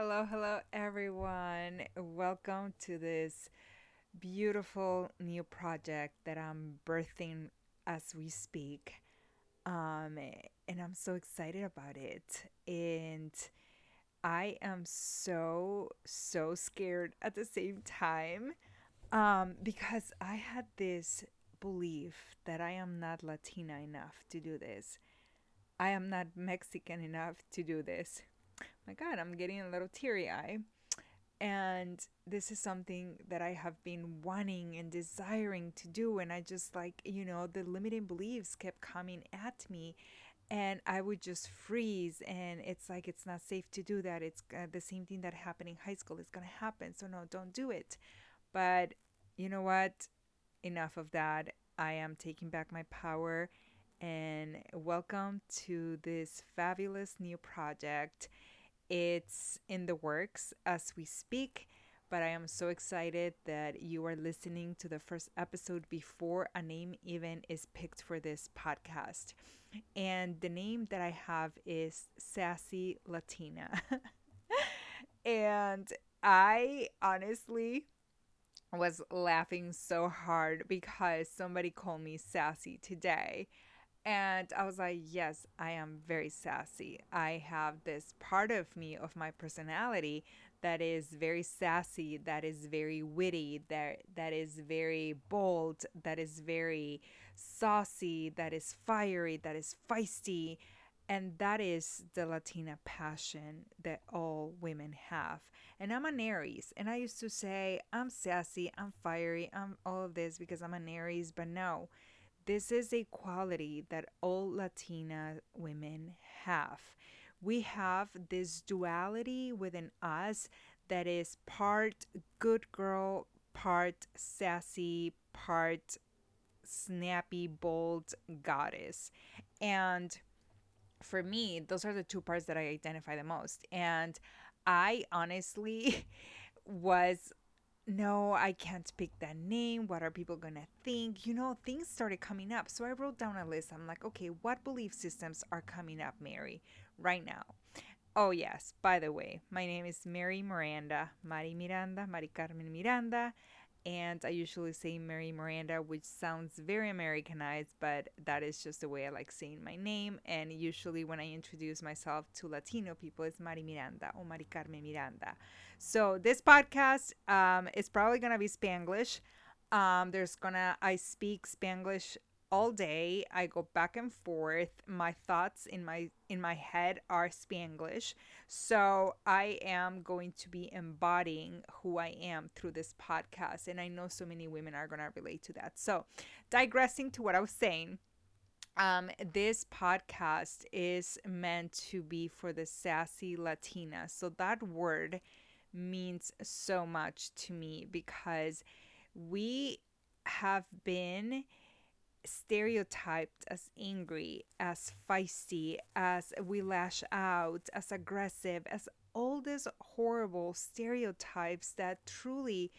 Hello, hello, everyone. Welcome to this beautiful new project that I'm birthing as we speak. Um, and I'm so excited about it. And I am so, so scared at the same time um, because I had this belief that I am not Latina enough to do this. I am not Mexican enough to do this. My God, I'm getting a little teary eye. And this is something that I have been wanting and desiring to do. And I just like, you know, the limiting beliefs kept coming at me. And I would just freeze. And it's like, it's not safe to do that. It's uh, the same thing that happened in high school is going to happen. So, no, don't do it. But you know what? Enough of that. I am taking back my power. And welcome to this fabulous new project it's in the works as we speak, but I am so excited that you are listening to the first episode before a name even is picked for this podcast. And the name that I have is Sassy Latina. and I honestly was laughing so hard because somebody called me sassy today and I was like, yes, I am very sassy. I have this part of me, of my personality, that is very sassy, that is very witty, that, that is very bold, that is very saucy, that is fiery, that is feisty. And that is the Latina passion that all women have. And I'm an Aries. And I used to say, I'm sassy, I'm fiery, I'm all of this because I'm an Aries. But no, this is a quality that all Latina women have. We have this duality within us that is part good girl, part sassy, part snappy, bold goddess. And for me, those are the two parts that I identify the most. And I honestly was no, I can't pick that name. What are people going to think? You know, things started coming up. So I wrote down a list. I'm like, okay, what belief systems are coming up, Mary, right now? Oh, yes, by the way, my name is Mary Miranda, Mari Miranda, Mari Carmen Miranda and I usually say Mary Miranda, which sounds very Americanized, but that is just the way I like saying my name. And usually, when I introduce myself to Latino people, it's Mari Miranda or Mari Carmen Miranda. So this podcast um, is probably gonna be Spanglish. Um, there's gonna I speak Spanglish all day. I go back and forth. My thoughts in my in my head are Spanglish. So I am going to be embodying who I am through this podcast and I know so many women are going to relate to that. So, digressing to what I was saying, um, this podcast is meant to be for the sassy Latina. So that word means so much to me because we have been stereotyped as angry, as feisty, as we lash out, as aggressive, as all these horrible stereotypes that truly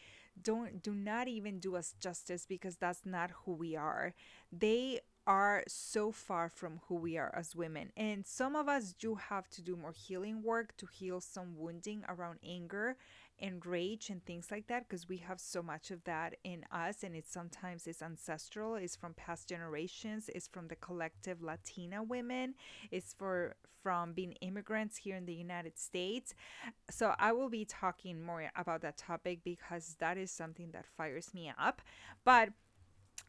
don't do not even do us justice because that's not who we are. They are so far from who we are as women. And some of us do have to do more healing work to heal some wounding around anger and rage and things like that because we have so much of that in us and it's sometimes it's ancestral it's from past generations it's from the collective latina women it's for from being immigrants here in the united states. So i will be talking more about that topic because that is something that fires me up. But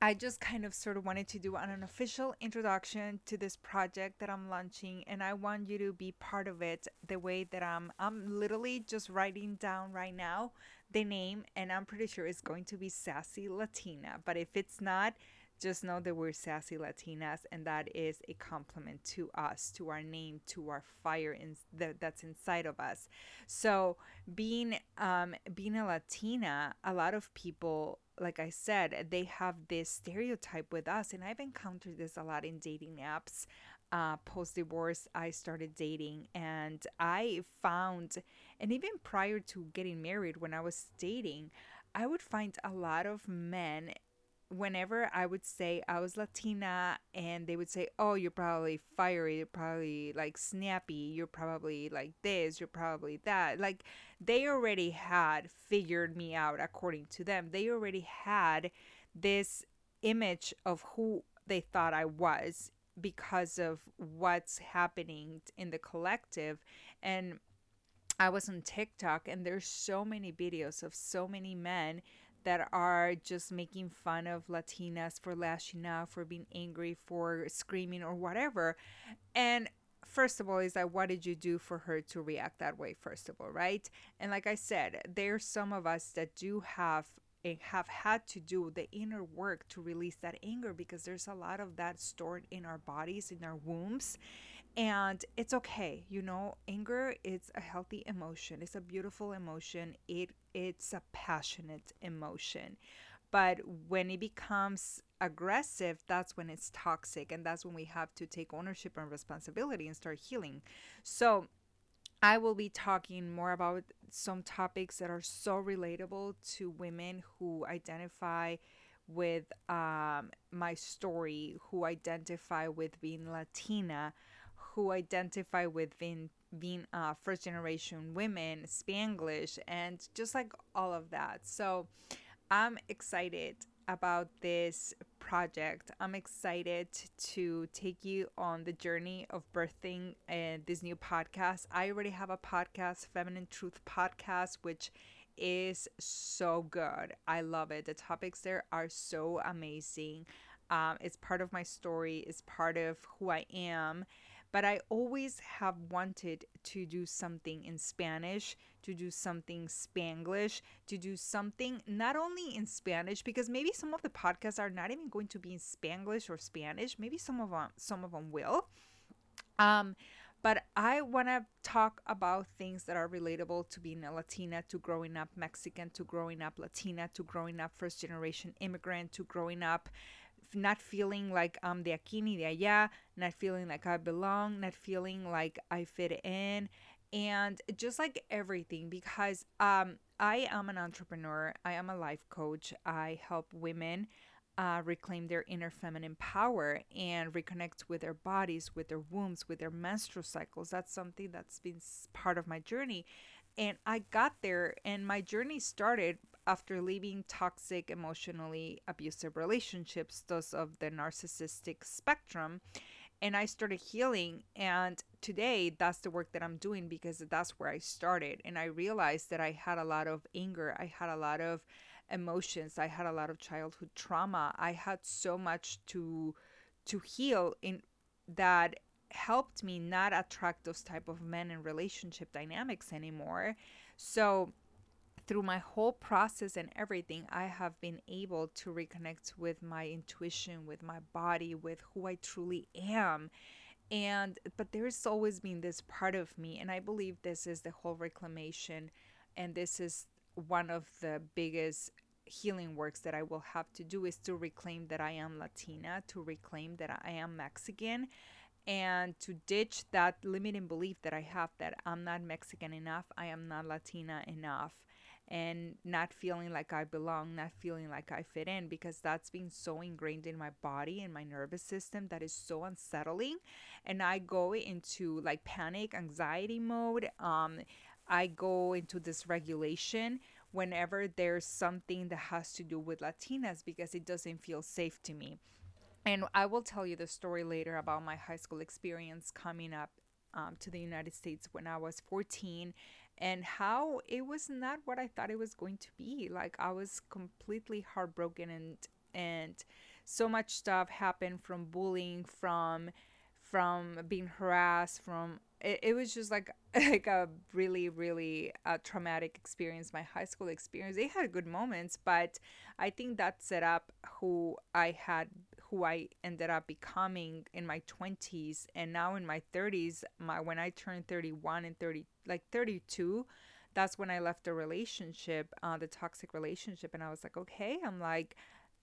I just kind of sort of wanted to do an official introduction to this project that I'm launching and I want you to be part of it the way that I'm. I'm literally just writing down right now the name and I'm pretty sure it's going to be Sassy Latina but if it's not just know that we're sassy Latinas and that is a compliment to us to our name to our fire in the, that's inside of us. So being um being a Latina a lot of people like I said, they have this stereotype with us. And I've encountered this a lot in dating apps. Uh, Post divorce, I started dating and I found, and even prior to getting married, when I was dating, I would find a lot of men whenever I would say I was Latina and they would say, Oh, you're probably fiery, you're probably like snappy, you're probably like this, you're probably that. Like they already had figured me out according to them. They already had this image of who they thought I was because of what's happening in the collective. And I was on TikTok and there's so many videos of so many men that are just making fun of Latinas for lashing out, for being angry, for screaming or whatever. And first of all, is that what did you do for her to react that way, first of all, right? And like I said, there's some of us that do have and have had to do the inner work to release that anger because there's a lot of that stored in our bodies, in our wombs. And it's okay, you know, anger is a healthy emotion. It's a beautiful emotion. It it's a passionate emotion. But when it becomes aggressive, that's when it's toxic and that's when we have to take ownership and responsibility and start healing. So, I will be talking more about some topics that are so relatable to women who identify with um, my story, who identify with being Latina, who identify with being being uh, first generation women, Spanglish, and just like all of that. So I'm excited about this project. I'm excited to take you on the journey of birthing uh, this new podcast. I already have a podcast, Feminine Truth Podcast, which is so good. I love it. The topics there are so amazing. Um, it's part of my story, it's part of who I am but I always have wanted to do something in Spanish, to do something Spanglish, to do something not only in Spanish because maybe some of the podcasts are not even going to be in Spanglish or Spanish. Maybe some of them some of them will. Um but I want to talk about things that are relatable to being a Latina, to growing up Mexican, to growing up Latina, to growing up first generation immigrant, to growing up not feeling like I'm de aquí ni de allá, not feeling like I belong, not feeling like I fit in, and just like everything because um I am an entrepreneur, I am a life coach, I help women uh, reclaim their inner feminine power and reconnect with their bodies, with their wombs, with their menstrual cycles. That's something that's been part of my journey. And I got there, and my journey started after leaving toxic, emotionally abusive relationships, those of the narcissistic spectrum. And I started healing. And today, that's the work that I'm doing because that's where I started. And I realized that I had a lot of anger, I had a lot of emotions, I had a lot of childhood trauma. I had so much to to heal in that helped me not attract those type of men and relationship dynamics anymore. So through my whole process and everything, I have been able to reconnect with my intuition, with my body, with who I truly am. And, but there's always been this part of me, and I believe this is the whole reclamation, and this is one of the biggest healing works that I will have to do is to reclaim that I am Latina, to reclaim that I am Mexican, and to ditch that limiting belief that I have that I'm not Mexican enough, I am not Latina enough and not feeling like I belong, not feeling like I fit in because that's been so ingrained in my body and my nervous system that is so unsettling. And I go into like panic, anxiety mode. Um, I go into this regulation whenever there's something that has to do with Latinas because it doesn't feel safe to me. And I will tell you the story later about my high school experience coming up um, to the United States when I was 14 and how it was not what I thought it was going to be. Like I was completely heartbroken and and so much stuff happened from bullying, from from being harassed, from it, it was just like like a really really uh, traumatic experience. My high school experience. They had good moments, but I think that set up who I had who I ended up becoming in my 20s and now in my 30s my when I turned 31 and 30 like 32 that's when I left the relationship uh, the toxic relationship and I was like okay I'm like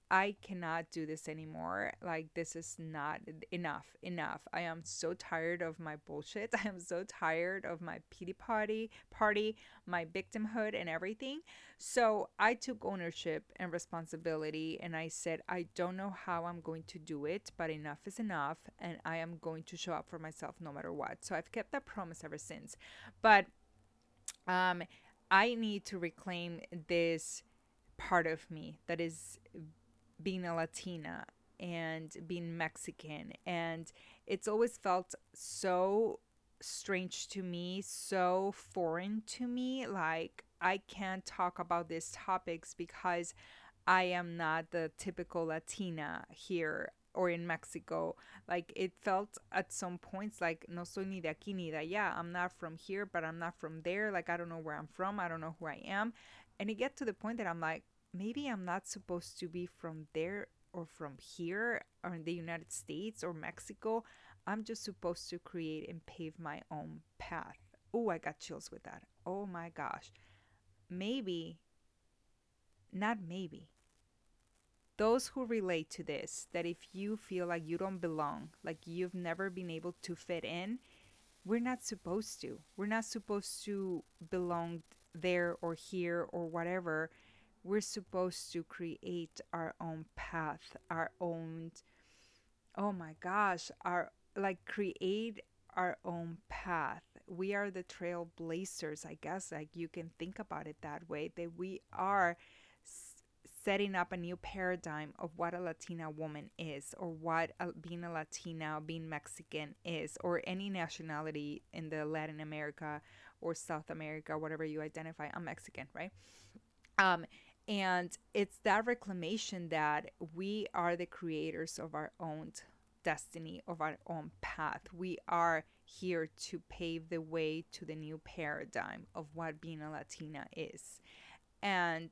I cannot do this anymore. Like, this is not enough. Enough. I am so tired of my bullshit. I am so tired of my pity party, party, my victimhood, and everything. So I took ownership and responsibility, and I said, I don't know how I'm going to do it, but enough is enough, and I am going to show up for myself no matter what. So I've kept that promise ever since. But um, I need to reclaim this part of me that is being a Latina and being Mexican. And it's always felt so strange to me, so foreign to me. Like, I can't talk about these topics because I am not the typical Latina here or in Mexico. Like, it felt at some points like, no soy ni de aquí ni de allá. I'm not from here, but I'm not from there. Like, I don't know where I'm from. I don't know who I am. And it get to the point that I'm like, maybe I'm not supposed to be from there or from here or in the United States or Mexico. I'm just supposed to create and pave my own path. Oh, I got chills with that. Oh my gosh. Maybe, not maybe, those who relate to this, that if you feel like you don't belong, like you've never been able to fit in, we're not supposed to. We're not supposed to belong there or here or whatever we're supposed to create our own path, our own, oh my gosh, our, like, create our own path. We are the trailblazers, I guess, like, you can think about it that way, that we are setting up a new paradigm of what a Latina woman is, or what a, being a Latina, being Mexican is, or any nationality in the Latin America or South America, whatever you identify. I'm Mexican, right? Um, and it's that reclamation that we are the creators of our own destiny, of our own path. We are here to pave the way to the new paradigm of what being a Latina is. And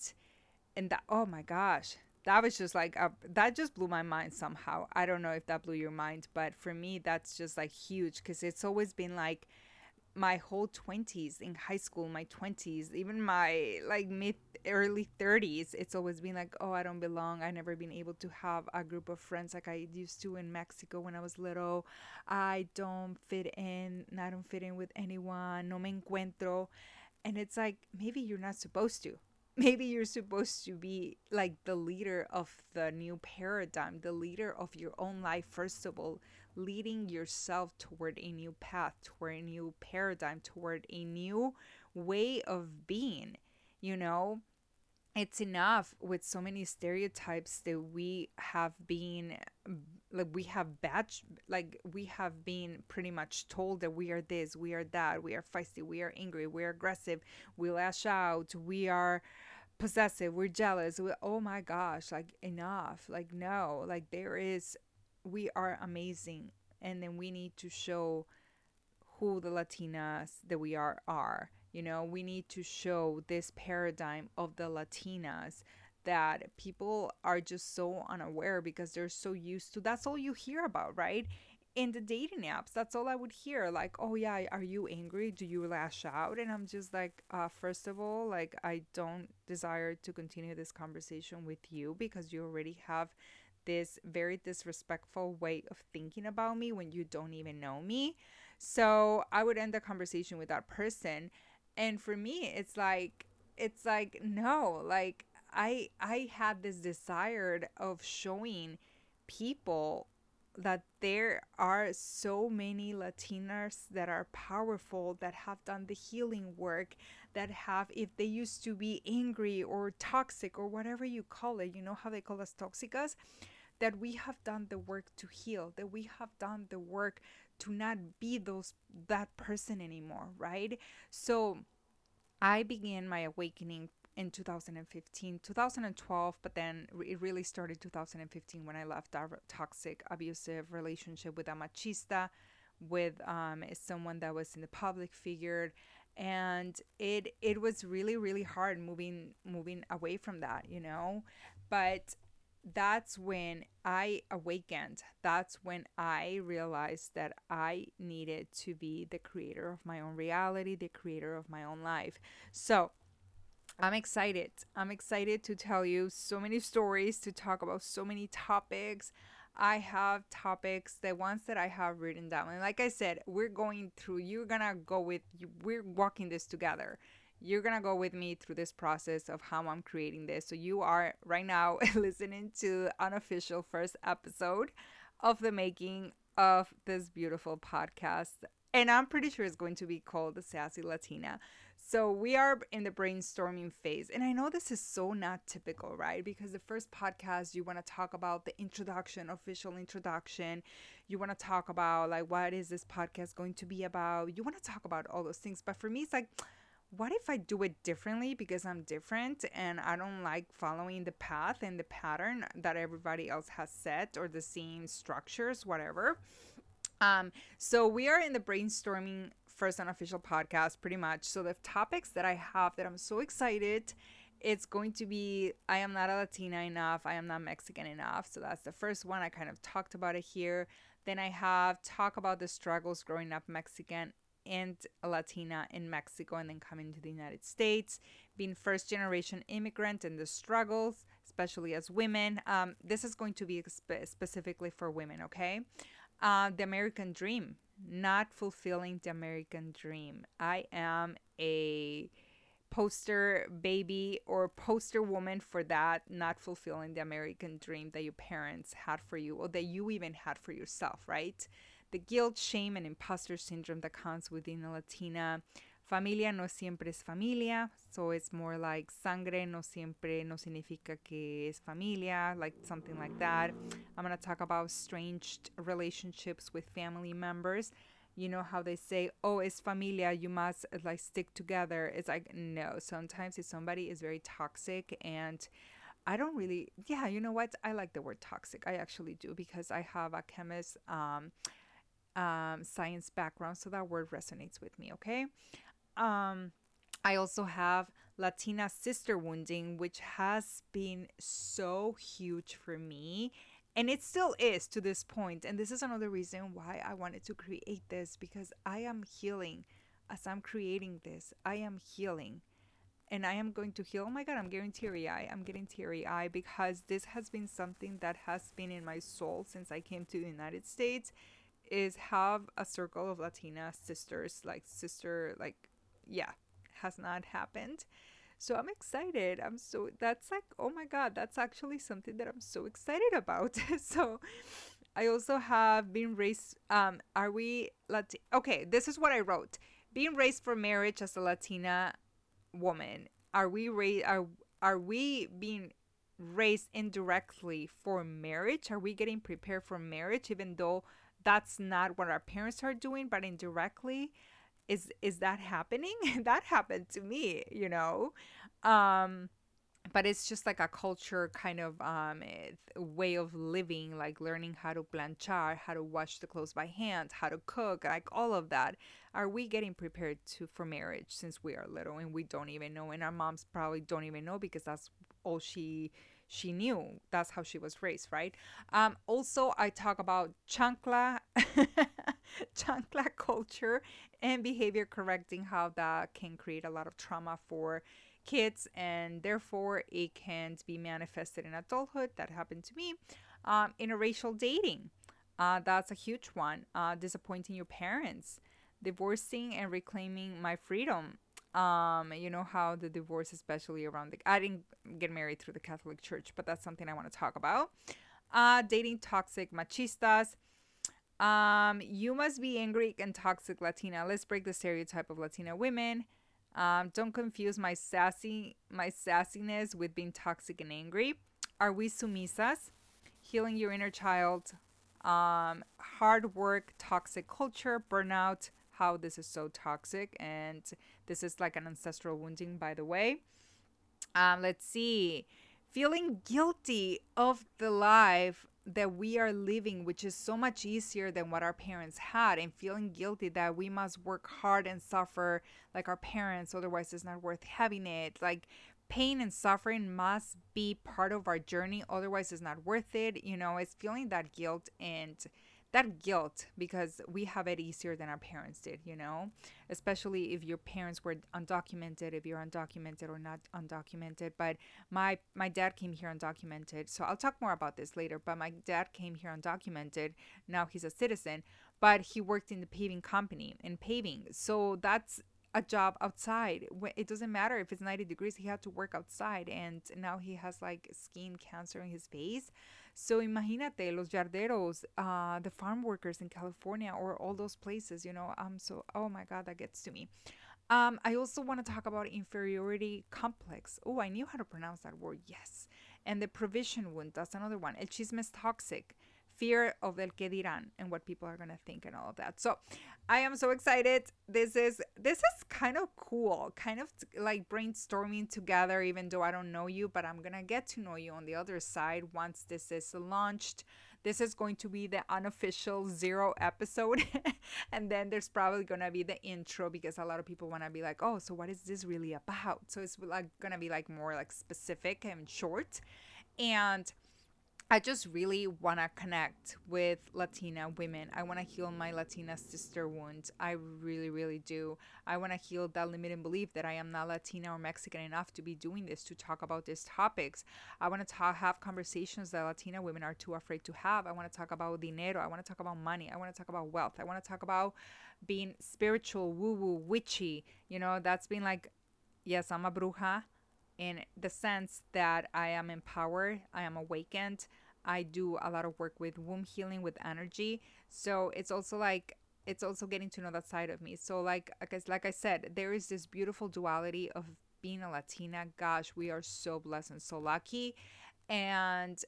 and that oh my gosh, that was just like a, that just blew my mind somehow. I don't know if that blew your mind, but for me that's just like huge cuz it's always been like my whole 20s in high school my 20s even my like mid early 30s it's always been like oh i don't belong. I never been able to have a group of friends like i used to in mexico when i was little. I don't fit in i don't fit in with anyone no me encuentro. And it's like maybe you're not supposed to. Maybe you're supposed to be like the leader of the new paradigm the leader of your own life first of all leading yourself toward a new path, toward a new paradigm, toward a new way of being. You know, it's enough with so many stereotypes that we have been like we have batch like we have been pretty much told that we are this we are that we are feisty we are angry we are aggressive we lash out we are possessive we're jealous we, oh my gosh like enough like no like there is we are amazing and then we need to show who the latinas that we are are you know? We need to show this paradigm of the latinas that people are just so unaware because they're so used to that's all you hear about right? In the dating apps that's all i would hear like oh yeah are you angry? Do you lash out? And i'm just like uh, first of all like i don't desire to continue this conversation with you because you already have this very disrespectful way of thinking about me when you don't even know me. So I would end the conversation with that person. And for me, it's like, it's like, no, like I, I had this desire of showing people that there are so many Latinas that are powerful, that have done the healing work, that have, if they used to be angry or toxic or whatever you call it, you know how they call us toxicas? That we have done the work to heal, that we have done the work to not be those that person anymore, right? So I began my awakening in 2015 2012 but then it really started 2015 when i left a toxic abusive relationship with a machista with um, someone that was in the public figure and it it was really really hard moving moving away from that you know but that's when I awakened. That's when I realized that I needed to be the creator of my own reality, the creator of my own life. So, I'm excited. I'm excited to tell you so many stories, to talk about so many topics. I have topics, the ones that I have written down. And like I said, we're going through, you're going to go with, we're walking this together. You're going to go with me through this process of how I'm creating this. So you are right now listening to unofficial first episode of the making of this beautiful podcast. And I'm pretty sure it's going to be called the Sassy Latina. So we are in the brainstorming phase. And I know this is so not typical, right? Because the first podcast, you want to talk about the introduction, official introduction. You want to talk about, like, what is this podcast going to be about? You want to talk about all those things. But for me, it's like, what if I do it differently because I'm different and I don't like following the path and the pattern that everybody else has set or the same structures, whatever. Um, so we are in the brainstorming first unofficial podcast pretty much. So the topics that I have that I'm so excited it's going to be I am not a Latina enough, I am not Mexican enough. So that's the first one. I kind of talked about it here. Then I have talk about the struggles growing up Mexican and Latina in Mexico and then coming to the United States, being first generation immigrant and the struggles, especially as women. Um, this is going to be spe- specifically for women, okay? Uh, the American dream, not fulfilling the American dream. I am a poster baby or poster woman for that, not fulfilling the American dream that your parents had for you or that you even had for yourself, right? The guilt, shame, and imposter syndrome that comes within a Latina. Familia no siempre es familia, so it's more like sangre no siempre no significa que es familia, like something like that. I'm gonna talk about strange relationships with family members you know how they say oh it's familia you must like stick together it's like no sometimes if somebody is very toxic and i don't really yeah you know what i like the word toxic i actually do because i have a chemist um, um, science background so that word resonates with me okay? Um, i also have latina sister wounding which has been so huge for me and it still is to this point. and this is another reason why i wanted to create this because i am healing. As i'm creating this i am healing and i am going to heal. Oh my god i'm getting teary eye. I'm getting teary eye because this has been something that has been in my soul since i came to the united states is have a circle of latina sisters like sister like yeah has not happened so I'm excited. I'm so that's like oh my god, that's actually something that I'm so excited about. so I also have been raised um are we Latin Okay, this is what I wrote. Being raised for marriage as a Latina woman. Are we ra- are are we being raised indirectly for marriage? Are we getting prepared for marriage even though that's not what our parents are doing, but indirectly? is is that happening that happened to me you know um but it's just like a culture kind of um eh, way of living like learning how to planchar how to wash the clothes by hand how to cook like all of that are we getting prepared to for marriage since we are little and we don't even know and our moms probably don't even know because that's all she she knew that's how she was raised right? Um also i talk about chancla chancla culture and behavior correcting how that can create a lot of trauma for kids and therefore it can be manifested in adulthood that happened to me. Um, interracial dating uh, that's a huge one uh, disappointing your parents divorcing and reclaiming my freedom um, you know how the divorce especially around the i didn't get married through the catholic church but that's something i want to talk about uh, dating toxic machistas um, you must be angry and toxic Latina. Let's break the stereotype of Latina women. Um, don't confuse my sassy my sassiness with being toxic and angry. Are we sumisas? Healing your inner child. Um, hard work, toxic culture, burnout. How this is so toxic, and this is like an ancestral wounding, by the way. Um, let's see. Feeling guilty of the life that we are living, which is so much easier than what our parents had, and feeling guilty that we must work hard and suffer like our parents, otherwise, it's not worth having it. Like, pain and suffering must be part of our journey, otherwise, it's not worth it. You know, it's feeling that guilt and that guilt because we have it easier than our parents did, you know, especially if your parents were undocumented, if you're undocumented or not undocumented. But my my dad came here undocumented, so I'll talk more about this later. But my dad came here undocumented. Now he's a citizen, but he worked in the paving company in paving, so that's a job outside. It doesn't matter if it's 90 degrees, he had to work outside. And now he has like skin cancer in his face. So imagínate, los yarderos, uh, the farm workers in California or all those places, you know. Um, so, oh my God, that gets to me. Um, I also want to talk about inferiority complex. Oh, I knew how to pronounce that word. Yes. And the provision wound. That's another one. El chisme es toxic fear of el que dirán and what people are going to think and all of that. So, I am so excited. This is this is kind of cool. Kind of like brainstorming together even though I don't know you, but I'm going to get to know you on the other side once this is launched. This is going to be the unofficial zero episode. and then there's probably going to be the intro because a lot of people want to be like, "Oh, so what is this really about?" So it's like going to be like more like specific and short. And I just really want to connect with Latina women. I want to heal my Latina sister wounds. I really, really do. I want to heal that limiting belief that I am not Latina or Mexican enough to be doing this, to talk about these topics. I want to talk, have conversations that Latina women are too afraid to have. I want to talk about dinero. I want to talk about money. I want to talk about wealth. I want to talk about being spiritual, woo woo, witchy. You know, that's been like, yes, I'm a bruja in the sense that I am empowered, I am awakened. I do a lot of work with womb healing with energy. So it's also like it's also getting to know that side of me. So like I guess like I said, there is this beautiful duality of being a Latina. Gosh, we are so blessed and so lucky. And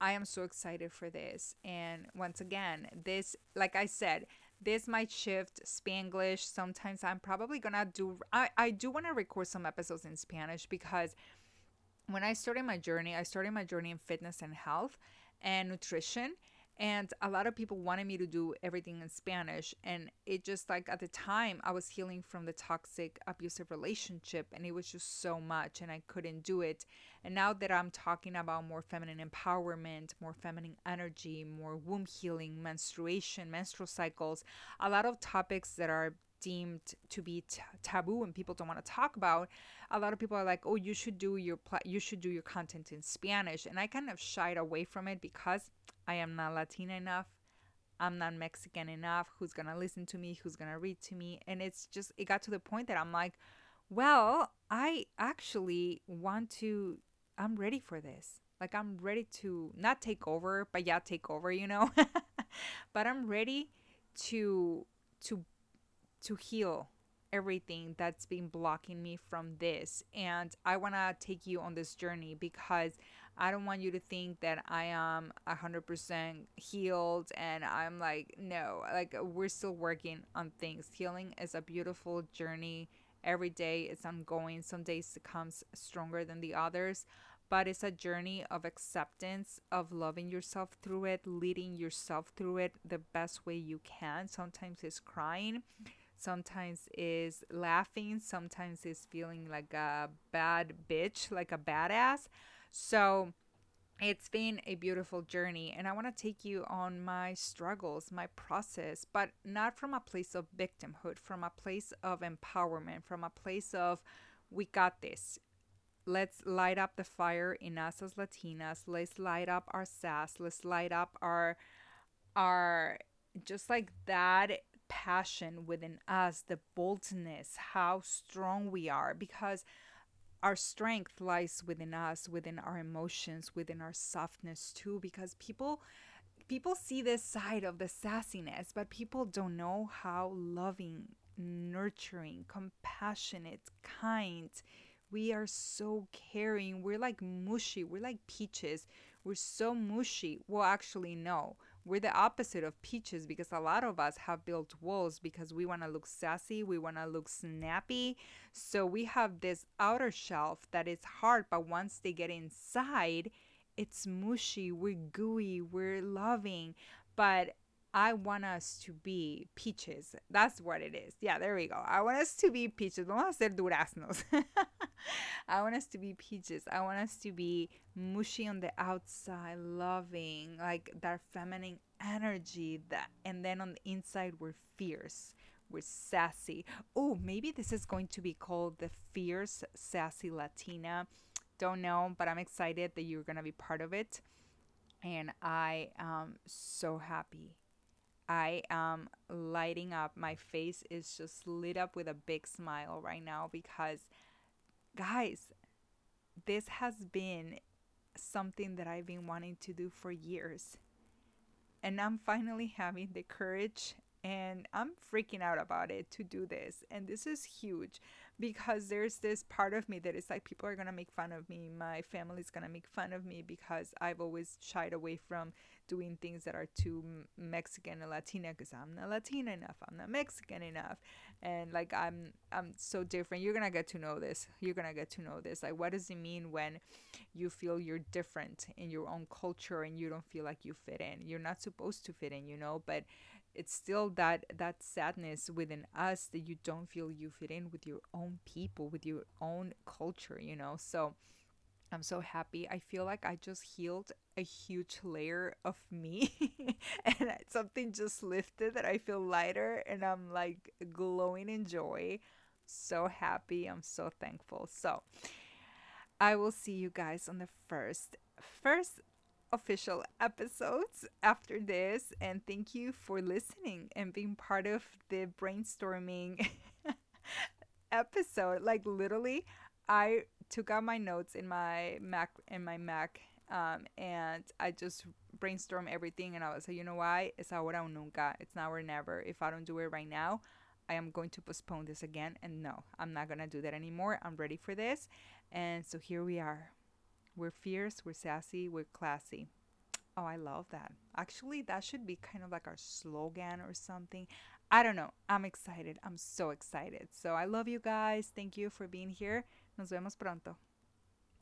I am so excited for this. And once again, this like I said, this might shift Spanglish. Sometimes I'm probably gonna do I, I do want to record some episodes in Spanish because when I started my journey, I started my journey in fitness and health and nutrition and a lot of people wanted me to do everything in Spanish. And it just like at the time I was healing from the toxic abusive relationship and it was just so much and I couldn't do it. And now that I'm talking about more feminine empowerment more feminine energy more womb healing menstruation menstrual cycles a lot of topics that are deemed to be t- taboo and people don't want to talk about a lot of people are like oh you should do your you should do your content in spanish. And i kind of shied away from it because i am not latina enough i'm not mexican enough who's gonna listen to me who's gonna read to me? And it's just it got to the point that i'm like well i actually want to i'm ready for this. Like i'm ready to not take over but yeah take over you know? But i'm ready to to to heal everything that's been blocking me from this. And I want to take you on this journey because I don't want you to think that I am 100% healed and I'm like, no, like we're still working on things. Healing is a beautiful journey. Every day it's ongoing. Some days it comes stronger than the others, but it's a journey of acceptance, of loving yourself through it, leading yourself through it the best way you can. Sometimes it's crying sometimes is laughing, sometimes is feeling like a bad bitch, like a badass. So it's been a beautiful journey, and I want to take you on my struggles, my process, but not from a place of victimhood, from a place of empowerment, from a place of we got this. Let's light up the fire in us as Latinas. Let's light up our sass. Let's light up our our just like that passion within us, the boldness, how strong we are, because our strength lies within us, within our emotions, within our softness too, because people people see this side of the sassiness, but people don't know how loving, nurturing, compassionate, kind. We are so caring. We're like mushy. We're like peaches. We're so mushy. Well, actually, no. We're the opposite of peaches because a lot of us have built walls because we want to look sassy, we want to look snappy. So we have this outer shelf that is hard, but once they get inside, it's mushy, we're gooey, we're loving. But I want us to be peaches. That's what it is. Yeah, there we go. I want us to be peaches. Vamos a ser duraznos. I want us to be peaches. I want us to be mushy on the outside, loving, like that feminine energy that and then on the inside we're fierce we're sassy oh maybe this is going to be called the fierce sassy latina don't know but i'm excited that you're gonna be part of it and i am so happy i am lighting up. My face is just lit up with a big smile right now because guys this has been something that i've been wanting to do for years. And I'm finally having the courage and I'm freaking out about it to do this. And this is huge because there's this part of me that is like people are going to make fun of me. My family's going to make fun of me because I've always shied away from doing things that are too Mexican and Latina because I'm not Latina enough. I'm not Mexican enough. And like I'm I'm so different. You're going to get to know this. You're going to get to know this. Like what does it mean when you feel you're different in your own culture and you don't feel like you fit in? You're not supposed to fit in, you know, but it's still that that sadness within us that you don't feel you fit in with your own people with your own culture you know? So i'm so happy. I feel like i just healed a huge layer of me and something just lifted that i feel lighter and i'm like glowing in joy. So happy. I'm so thankful. So i will see you guys on the first first official episodes after this. And thank you for listening and being part of the brainstorming episode. Like literally, I took out my notes in my Mac in my Mac um, and I just brainstorm everything and I was like, you know why? It's ahora o nunca. It's now or never. If I don't do it right now, I am going to postpone this again. And no, I'm not gonna do that anymore. I'm ready for this. And so here we are. We're fierce, we're sassy, we're classy. Oh, I love that. Actually, that should be kind of like our slogan or something. I don't know. I'm excited. I'm so excited. So I love you guys. Thank you for being here. Nos vemos pronto.